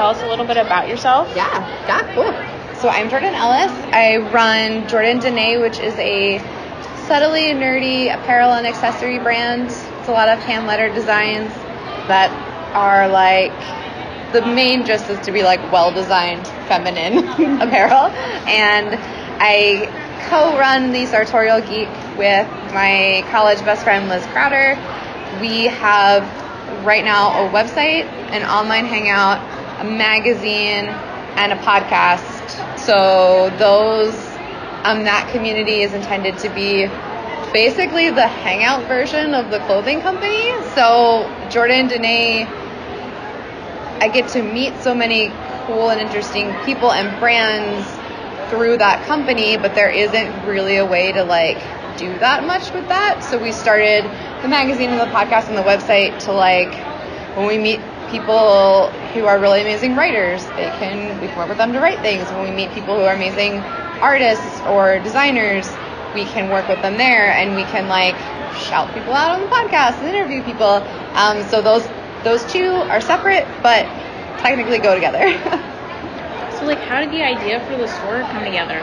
tell us a little bit about yourself. Yeah, yeah, cool. So I'm Jordan Ellis. I run Jordan Dene, which is a subtly nerdy apparel and accessory brand. It's a lot of hand lettered designs that are like the main just is to be like well designed feminine apparel. And I co run the Sartorial Geek with my college best friend Liz Crowder. We have right now a website, an online hangout, a magazine, and a podcast. So those um, that community is intended to be basically the hangout version of the clothing company. So Jordan Dene, I get to meet so many cool and interesting people and brands through that company, but there isn't really a way to like do that much with that. So we started the magazine and the podcast and the website to like when we meet people who are really amazing writers, they can we can work with them to write things. When we meet people who are amazing artists or designers, we can work with them there and we can like shout people out on the podcast and interview people. Um, so those those two are separate, but technically go together. so like, how did the idea for the store come together?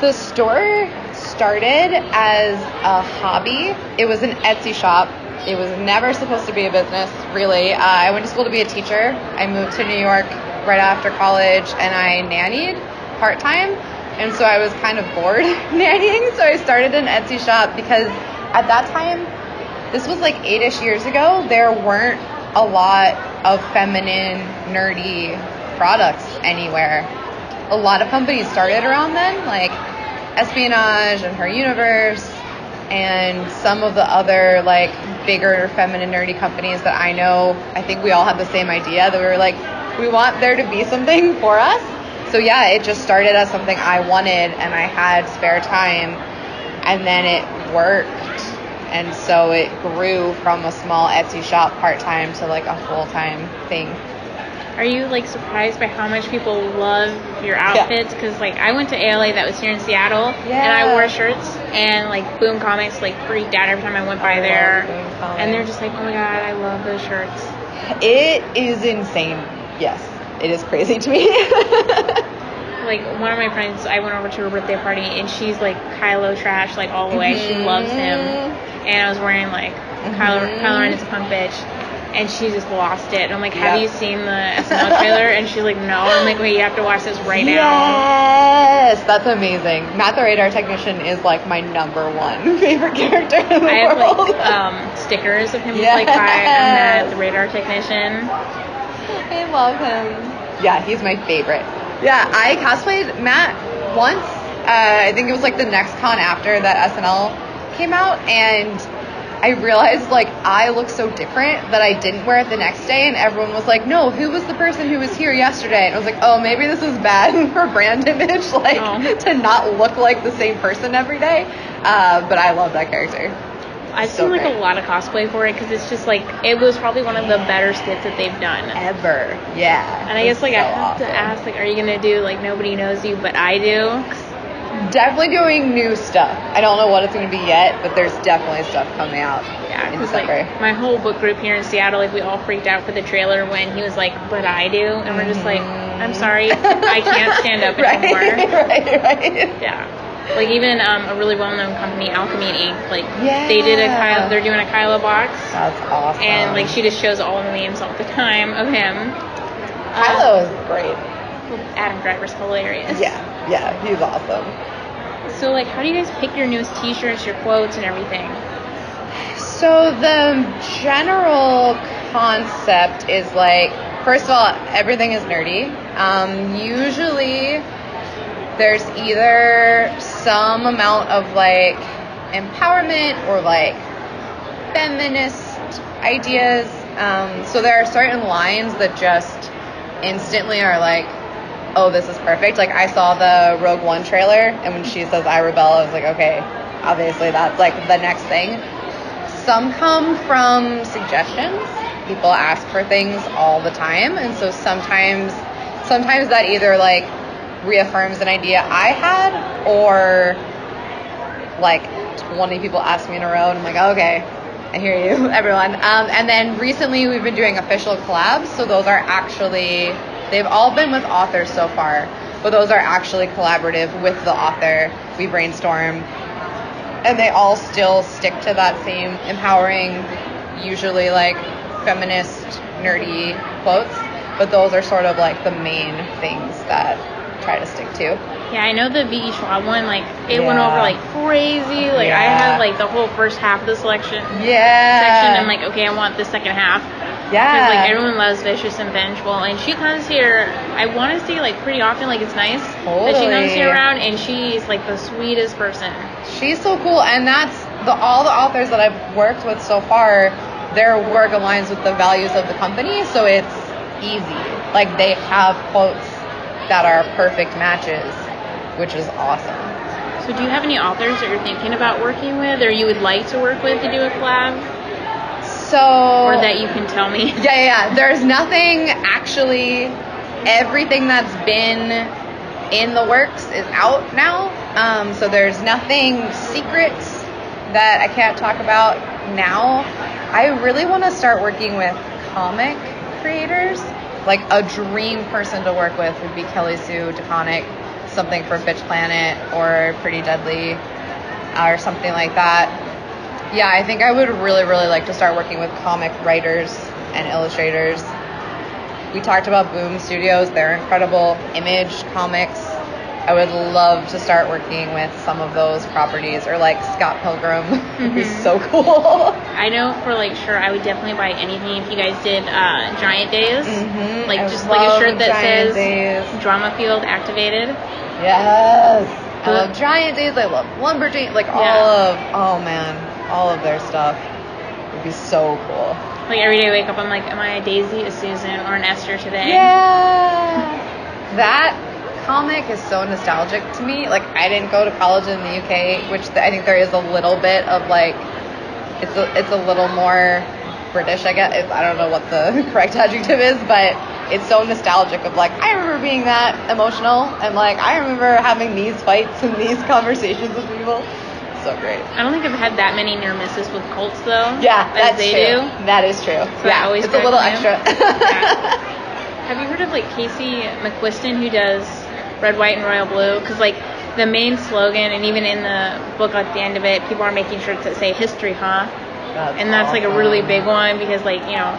The store started as a hobby. It was an Etsy shop. It was never supposed to be a business, really. Uh, I went to school to be a teacher. I moved to New York right after college and I nannied part time. And so I was kind of bored nannying. So I started an Etsy shop because at that time, this was like eight ish years ago, there weren't a lot of feminine, nerdy products anywhere. A lot of companies started around then, like Espionage and Her Universe, and some of the other like bigger feminine nerdy companies that I know. I think we all had the same idea that we were like, we want there to be something for us. So yeah, it just started as something I wanted and I had spare time and then it worked and so it grew from a small Etsy shop part time to like a full time thing. Are you like surprised by how much people love your outfits? Because yeah. like I went to ALA that was here in Seattle, yeah. and I wore shirts, and like Boom Comics like freaked out every time I went by I there, and they're just like, oh my god, I love those shirts. It is insane. Yes, it is crazy to me. like one of my friends, I went over to her birthday party, and she's like Kylo trash like all the way. Mm-hmm. She loves him and I was wearing like mm-hmm. Kylo, Kylo Ren is a punk bitch. And she just lost it. And I'm like, have yep. you seen the SNL trailer? And she's like, no. I'm like, wait, you have to watch this right yes, now. Yes, that's amazing. Matt the Radar Technician is like my number one favorite character in the I have world. like um, stickers of him yes. like, hi, I'm Matt the Radar Technician. I love him. Yeah, he's my favorite. Yeah, I cosplayed Matt once. Uh, I think it was like the next con after that SNL came out and I realized like I look so different that I didn't wear it the next day, and everyone was like, "No, who was the person who was here yesterday?" And I was like, "Oh, maybe this is bad for brand image, like oh. to not look like the same person every day." Uh, but I love that character. I've so seen like great. a lot of cosplay for it because it's just like it was probably one of the better skits that they've done ever. Yeah, and I guess like so I have awesome. to ask, like, are you gonna do like nobody knows you but I do? Definitely doing new stuff. I don't know what it's going to be yet, but there's definitely stuff coming out. Yeah, because like my whole book group here in Seattle, like we all freaked out for the trailer when he was like, "But I do," and we're just like, "I'm mm-hmm. sorry, I can't stand up right, anymore." right, right. Yeah. Like even um, a really well-known company, Alchemy Ink, like yeah. they did a Kylo, they're doing a Kylo box. That's awesome. And like she just shows all the memes all the time of him. Kylo um, is great. Adam Driver's hilarious. Yeah, yeah, he's awesome. So, like, how do you guys pick your newest T-shirts, your quotes, and everything? So the general concept is like, first of all, everything is nerdy. Um, usually, there's either some amount of like empowerment or like feminist ideas. Um, so there are certain lines that just instantly are like, oh, this is perfect. Like I saw the Rogue One trailer, and when she says "I rebel," I was like, okay, obviously that's like the next thing. Some come from suggestions. People ask for things all the time, and so sometimes, sometimes that either like reaffirms an idea I had, or like 20 people ask me in a row, and I'm like, okay, I hear you, everyone. Um, and then recently we've been doing official collabs. So those are actually, they've all been with authors so far, but those are actually collaborative with the author. We brainstorm, and they all still stick to that same empowering, usually like feminist, nerdy quotes. But those are sort of like the main things that try to stick to. Yeah, I know the V.E. Schwab one, like, it went over like crazy. Like, I Yeah. had like the whole first half of the selection Yeah. section. I'm like, okay, I want the second half. Yeah. Because like everyone loves Vicious and Vengeful, and she comes here. I want to say like pretty often. Like it's nice that she comes here around, and she's like the sweetest person. She's so cool, and that's the all the authors that I've worked with so far. Their work aligns with the values of the company, so it's easy. Like they have quotes that are perfect matches, which is awesome. So do you have any authors that you're thinking about working with, or you would like to work with to do a collab, So or that you can tell me? Yeah, yeah, yeah. There's nothing actually. Everything that's been in the works is out now. Um, so there's nothing secrets that I can't talk about now. I really want to start working with comic creators. Like a dream person to work with would be Kelly Sue DeConnick, something for Bitch Planet or Pretty Deadly or something like that. Yeah, I think I would really, really like to start working with comic writers and illustrators. We talked about Boom Studios, they're incredible. Image Comics. I would love to start working with some of those properties or like Scott Pilgrim. be Mhm. so cool. I know for like sure, I would definitely buy anything if you guys did uh, Giant Days, Mhm. like I just like a shirt that Giant says Days. Drama Field activated. Yes. I love Giant Days. I love Lumberjane. Like all of, oh man, all of their stuff would be so cool. Like every day I wake up, I'm like, am I a Daisy, a Susan, or an Esther today? Yeah. That comic is so nostalgic to me. Like I didn't go to college in the UK, which I think there is a little bit of like it's a it's a little more British, I guess. It's, I don't know what the correct adjective is, but it's so nostalgic of like I remember being that emotional and like I remember having these fights and these conversations with people. So great. I don't think I've had that many near misses with cults though. Yeah, that's they true. do. That is true. So yeah, always it's a little extra. Have you heard of like Casey McQuiston who does Red, White, and Royal Blue? Because like the main slogan, and even in the book at the end of it, people are making shirts that say "History, huh?" That's and that's like a really big one because like you know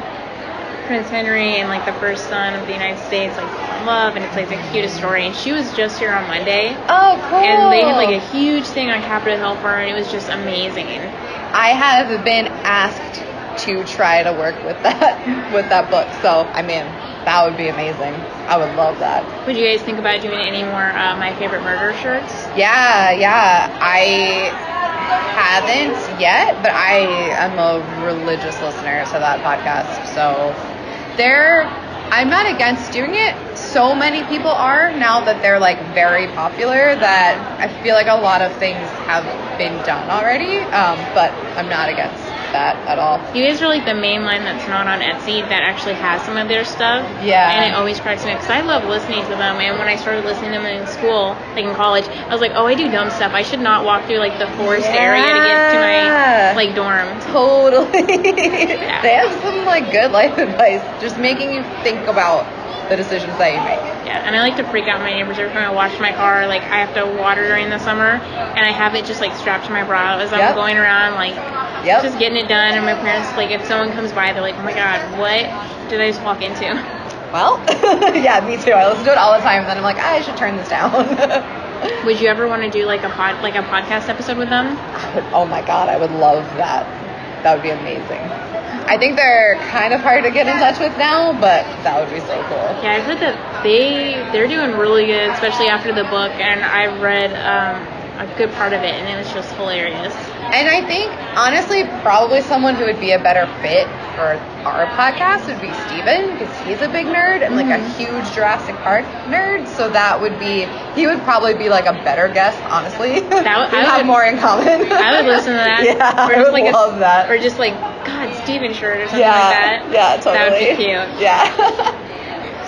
Prince Henry and like the first son of the United States like fell in love, and it's like the cutest story. And she was just here on Monday. Oh, cool. And they had like a huge thing on Capitol Hill for her, and it was just amazing. I have been asked to try to work with that with that book, so I mean that would be amazing. I would love that. Would you guys think about doing any more uh, My Favorite Murder shirts? Yeah, yeah. I haven't yet, but I am a religious listener to that podcast, so there. I'm not against doing it. So many people are now that they're like very popular that I feel like a lot of things have been done already. Um, but I'm not against that at all. You guys are like the main line that's not on Etsy that actually has some of their stuff. Yeah. And it always cracks me because I love listening to them. And when I started listening to them in school, like in college, I was like, oh, I do dumb stuff. I should not walk through like the forest area to get to my like dorm. Totally. they have some like good life advice, just making you think about the decisions that you make. Yeah, and I like to freak out my neighbors every time I wash my car. Like I have to water during the summer, and I have it just like strapped to my bra as I'm Yep. going around, like Yep. just getting it done. And my parents, like, if someone comes by, they're like, "Oh my god, what did I just walk into?" Well, yeah, me too. I listen to it all the time, and then I'm like, I should turn this down. Would you ever want to do like a pod, like a podcast episode with them? oh my god, I would love that. That would be amazing. I think they're kind of hard to get in touch with now, but that would be so cool. Yeah, I've heard that they they're doing really good, especially after the book, and I've read um, a good part of it, and it was just hilarious. And I think, honestly, probably someone who would be a better fit for our podcast would be Steven, because he's a big nerd and like a Mhm. huge Jurassic Park nerd. So that would be, he would probably be like a better guest, honestly. That would- we I have would- more in common. I would listen to that. yeah, Or I just would like a- love that. Or just like God, Steven shirt or something yeah, like that. yeah, totally. That would be cute. Yeah.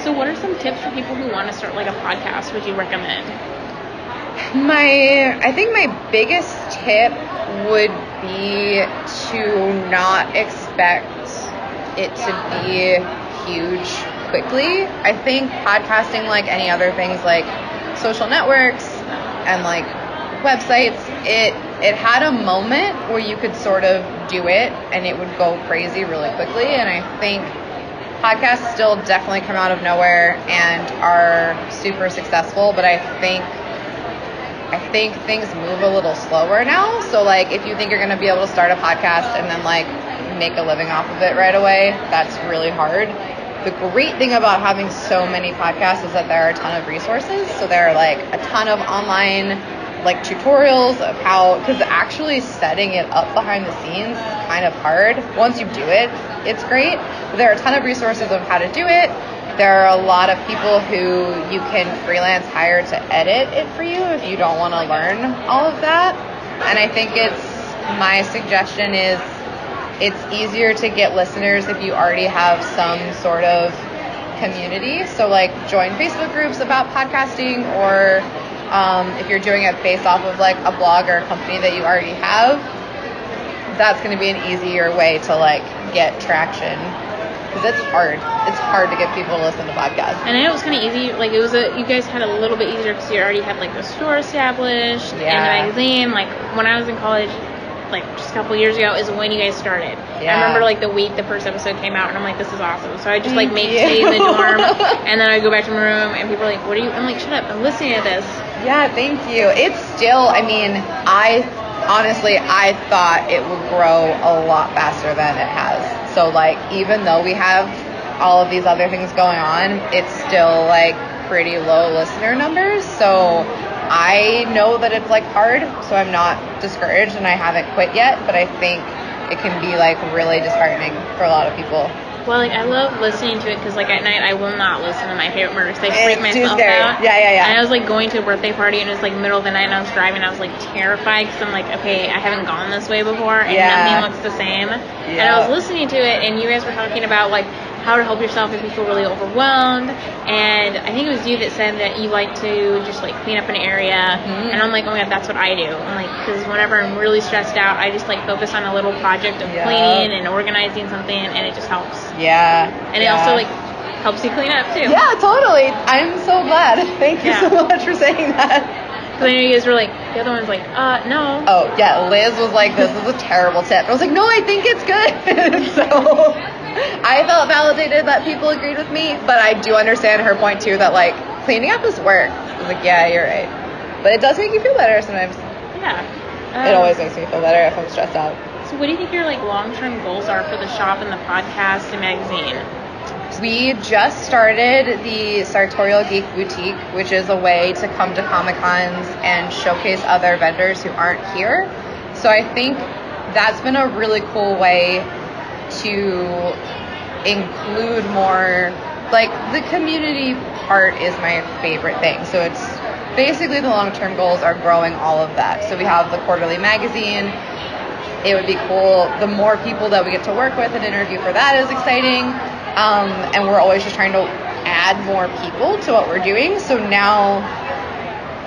So, what are some tips for people who want to start like a podcast? Would you recommend? My, I think my biggest tip would be to not expect it to be huge quickly. I think podcasting, like any other things like social networks and like websites, it it had a moment where you could sort of do it and it would go crazy really quickly. And I think podcasts still definitely come out of nowhere and are super successful, but I think I think things move a little slower now. So like if you think you're going to be able to start a podcast and then like make a living off of it right away, that's really hard. The great thing about having so many podcasts is that there are a ton of resources. So there are like a ton of online like tutorials of how because actually setting it up behind the scenes is kind of hard. Once you do it, it's great. There are a ton of resources on how to do it there are a lot of people who you can freelance hire to edit it for you if you don't want to learn all of that. And I think it's my suggestion is it's easier to get listeners if you already have some sort of community. So like join Facebook groups about podcasting or um, if you're doing it based off of like a blog or a company that you already have, that's going to be an easier way to like get traction because it's hard. It's hard to get people to listen to podcasts. And I know it was kind of easy. Like it was a, you guys had a little bit easier because you already had like the store established Yeah. and the magazine. Like when I was in college, like just a couple years ago, is when you guys started. Yeah. I remember like the week the first episode came out, and I'm like, this is awesome. So I just like make stay in the dorm, and then I go back to my room, and people are like, what are you? I'm like, shut up! I'm listening to this. Yeah, thank you. It's still, I mean, I honestly, I thought it would grow a lot faster than it has. So, like, even though we have all of these other things going on, it's still like pretty low listener numbers. So, I know that it's like hard, so I'm not discouraged and I haven't quit yet, but I think it can be like really disheartening for a lot of people. Well, like I love listening to it because like at night I will not listen to my favorite murder because I freak myself scary. out. Yeah, yeah, yeah. And I was like going to a birthday party and it was like middle of the night and I was driving. I was like terrified because I'm like, okay, I haven't gone this way before and Yeah. nothing looks the same. Yeah. And I was listening to it and you guys were talking about like how to help yourself if you feel really overwhelmed. And I think it was you that said that you like to just like clean up an area. Mhm. And I'm like, oh my god, that's what I do. I'm like, because whenever I'm really stressed out, I just like focus on a little project of Yeah. cleaning and organizing something, and it just helps. Yeah. And yeah. it also like helps you clean up too. Yeah, totally. I'm so glad. Thank you Yeah. so much for saying that. Because I know you guys were like, the other one's like, uh, no. Oh, yeah, Liz was like, this is a terrible tip. I was like, no, I think it's good. so I felt validated that people agreed with me, but I do understand her point too that like cleaning up is work. I was like, yeah, you're right. But it does make you feel better sometimes. Yeah. it Um, always makes me feel better if I'm stressed out. So, what do you think your like long-term goals are for the shop and the podcast and magazine? We just started the Sartorial Geek Boutique, which is a way to come to Comic Cons and showcase other vendors who aren't here. So I think that's been a really cool way to include more, like, the community part is my favorite thing. So it's basically the long term goals are growing all of that. So we have the quarterly magazine, it would be cool. The more people that we get to work with and interview for that is exciting. Um, and we're always just trying to add more people to what we're doing. So now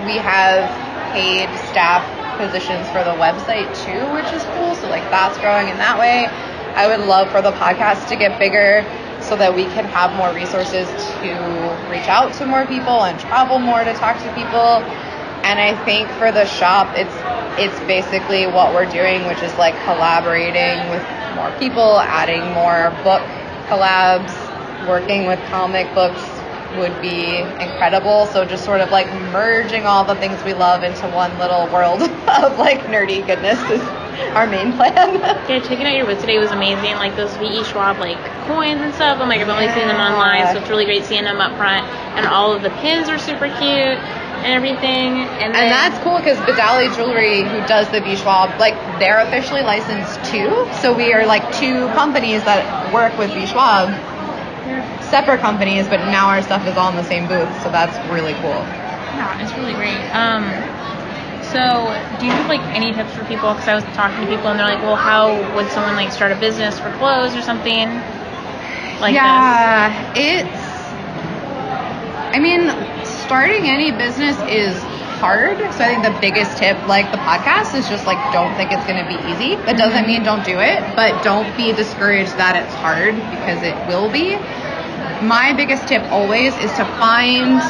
we have paid staff positions for the website too, which is cool. So like that's growing in that way. I would love for the podcast to get bigger so that we can have more resources to reach out to more people and travel more to talk to people. And I think for the shop, it's it's basically what we're doing, which is like collaborating with more people, adding more book collabs, working with comic books would be incredible. So just sort of like merging all the things we love into one little world of like nerdy goodness is our main plan. Yeah, checking out your booth today was amazing. Like those VE Schwab like coins and stuff. I'm like, I've only seen them online, so it's really great seeing them up front. And all of the pins are super cute and everything. And, then, And that's cool because Vidali Jewelry, who does the V Schwab, like they're officially licensed too. So we are like two companies that work with V Schwab, separate companies, but now our stuff is all in the same booth. So that's really cool. Yeah, it's really great. Um, so do you have like any tips for people? Because I was talking to people and they're like, well, how would someone like start a business for clothes or something like this? yeah, it's. I mean, starting any business is hard. So I think the biggest tip, like the podcast, is just like don't think it's going to be easy. That doesn't mm-hmm. mean don't do it, but don't be discouraged that it's hard because it will be. My biggest tip always is to find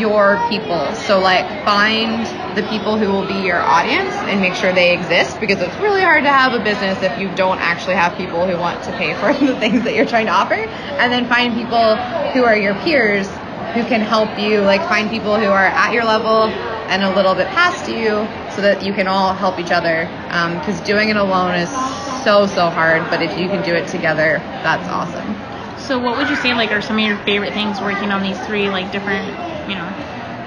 your people. So like find the people who will be your audience and make sure they exist because it's really hard to have a business if you don't actually have people who want to pay for the things that you're trying to offer. And then find people who are your peers who can help you like find people who are at your level and a little bit past you so that you can all help each other because um, doing it alone is so so hard but if you can do it together that's awesome so what would you say like are some of your favorite things working on these three like different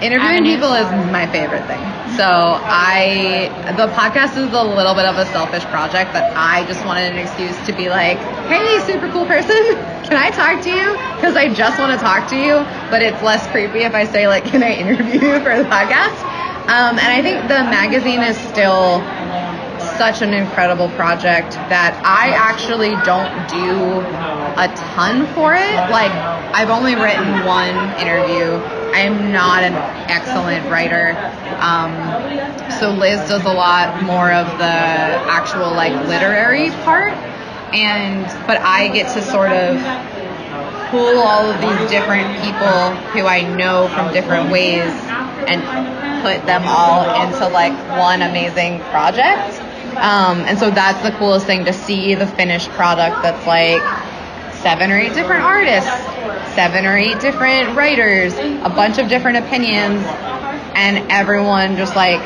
interviewing people is my favorite thing so i the podcast is a little bit of a selfish project that i just wanted an excuse to be like hey super cool person can i talk to you because i just want to talk to you but it's less creepy if i say like can i interview you for the podcast um, and i think the magazine is still such an incredible project that I actually don't do a ton for it. Like, I've only written one interview. I am not an excellent writer. Um, so Liz does a lot more of the actual like literary part, and but I get to sort of pull all of these different people who I know from different ways and put them all into like one amazing project. Um, and so that's the coolest thing to see the finished product that's like seven or eight different artists, seven or eight different writers, a bunch of different opinions, and everyone just like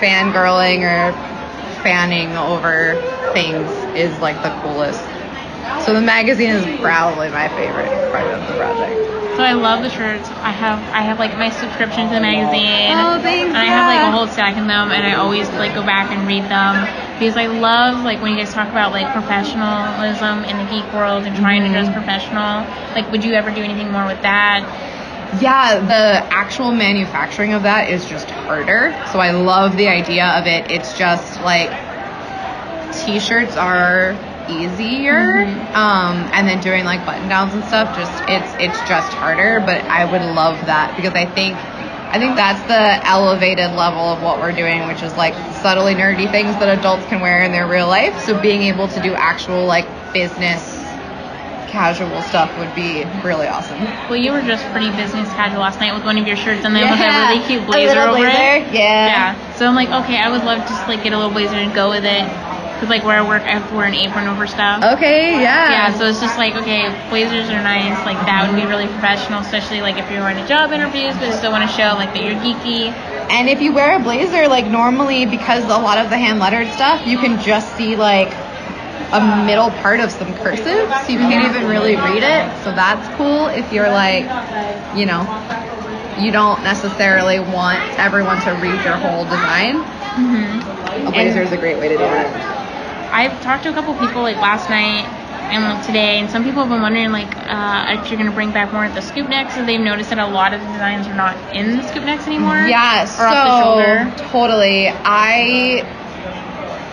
fangirling or fanning over things is like the coolest. So the magazine is probably my favorite part of the project. So I love the shirts. I have I have like my subscription to the magazine. Oh, thanks. And I have like a whole stack of them, and I always like go back and read them because I love like when you guys talk about like professionalism in the geek world and trying mm-hmm. to dress professional. Like, would you ever do anything more with that? Yeah, the actual manufacturing of that is just harder. So I love the idea of it. It's just like t-shirts are easier. Mm-hmm. Um, and then doing like button downs and stuff, just it's it's just harder. But I would love that because I think I think that's the elevated level of what we're doing, which is like subtly nerdy things that adults can wear in their real life. So being able to do actual like business casual stuff would be really awesome. Well, you were just pretty business casual last night with one of your shirts and then yeah. with a really cute blazer over blazer. it. Yeah. Yeah. So I'm like, okay, I would love to just like get a little blazer and go with it. Cause like where I work, I have to wear an apron over stuff. Okay, yeah. Yeah, so it's just like okay, blazers are nice. Like that would be really professional, especially like if you're going to job interviews, but you still want to show like that you're geeky. And if you wear a blazer, like normally because a lot of the hand lettered stuff, you can just see like a middle part of some cursive, so you can't even really read it. So that's cool if you're like, you know, you don't necessarily want everyone to read your whole design. Mm-hmm. A blazer is a great way to do it. I've talked to a couple people like last night and like today, and some people have been wondering like uh, if you're gonna bring back more of the scoop necks, so they've noticed that a lot of the designs are not in the scoop necks anymore. Yeah, so totally. I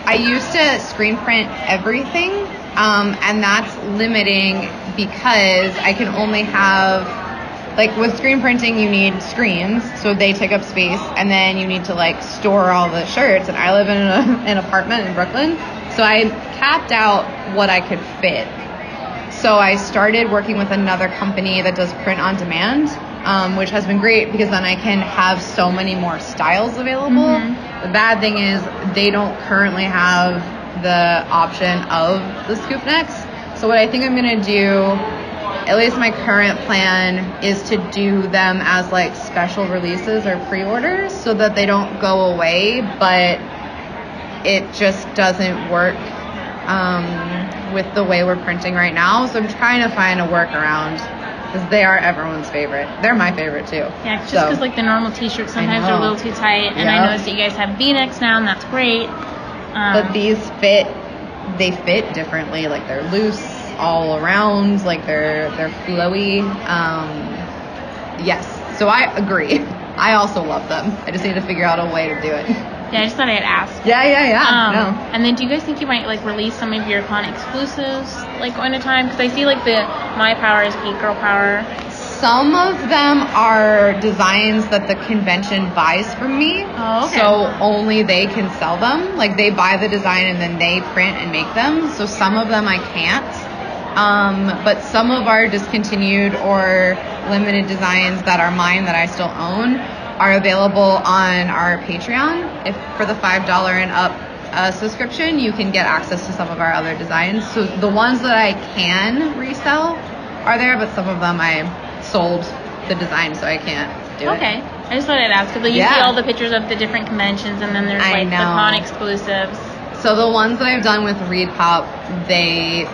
I used to screen print everything, um, and that's limiting because I can only have like with screen printing you need screens so they take up space and then you need to like store all the shirts and i live in a, an apartment in brooklyn so I capped out what I could fit. So I started working with another company that does print on demand, um, which has been great because then I can have so many more styles available. Mm-hmm. The bad thing is they don't currently have the option of the scoop necks. So what I think I'm gonna do, at least my current plan, is to do them as like special releases or pre-orders so that they don't go away, but it just doesn't work um, with the way we're printing right now. So I'm trying to find a workaround because they are everyone's favorite. They're my favorite too. Yeah, just because so. like the normal T-shirts sometimes are a little too tight, and yep. I noticed that you guys have V-necks now, and that's great. Um, but these fit, they fit differently. Like they're loose all around, like they're they're flowy. Um, yes, so I agree. I also love them. I just need to figure out a way to do it. Yeah, I just thought I'd ask. Yeah, yeah, yeah. Um, no. And then, do you guys think you might like release some of your con exclusives like on a time? Because I see like the My Power is Geek Girl Power. Some of them are designs that the convention buys from me. Oh, okay. So only they can sell them. Like they buy the design and then they print and make them. So some of them I can't. Um, but some of our discontinued or limited designs that are mine that I still own are available on our Patreon. If for the five dollar and up uh, subscription, you can get access to some of our other designs. So the ones that I can resell are there, but some of them I sold the design, so I can't do it. Okay. I just thought I'd ask because like, you see all the pictures of the different conventions, and then there's like the con exclusives. So the ones that I've done with Reed Pop, they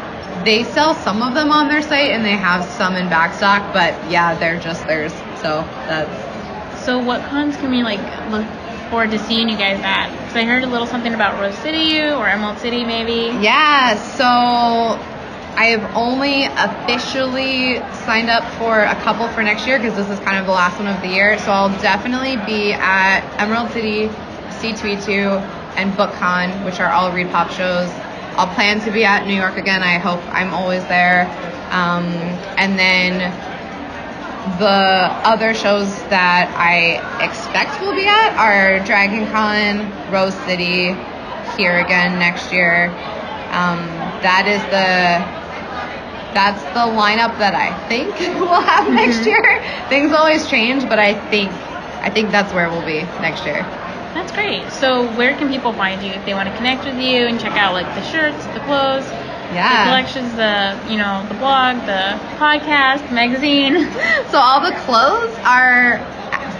they sell some of them on their site and they have some in backstock, but yeah, they're just theirs. So that's So what cons can we like look forward to seeing you guys at? Because I heard a little something about Rose City or Emerald City, maybe. yeah. So I have only officially signed up for a couple for next year because this is kind of the last one of the year. So I'll definitely be at Emerald City, C2E2, and BookCon, which are all Reed Pop shows. I'll plan to be at New York again. I hope I'm always there. Um, and then the other shows that I expect we'll be at are Dragon Con, Rose City, here again next year. Um, that is the that's the lineup that I think we'll have next year. Things always change, but I think I think that's where we'll be next year. That's great. So where can people find you if they want to connect with you and check out like the shirts, the clothes, the Yeah. collections, the you know the blog, the podcast, magazine? So all the clothes are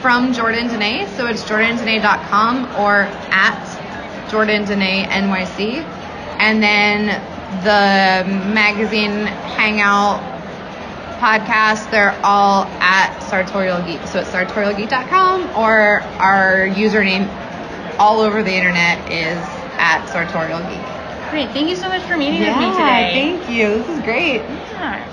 from Jordan Dene. So it's jordandene.com or at Jordan Dene NYC. And then the magazine hangout podcast, they're all at Sartorial Geek. So it's sartorialgeek.com or our username all over the internet is at Sartorial Geek. Great. Thank you so much for meeting with me today. thank you. This is great. Yeah.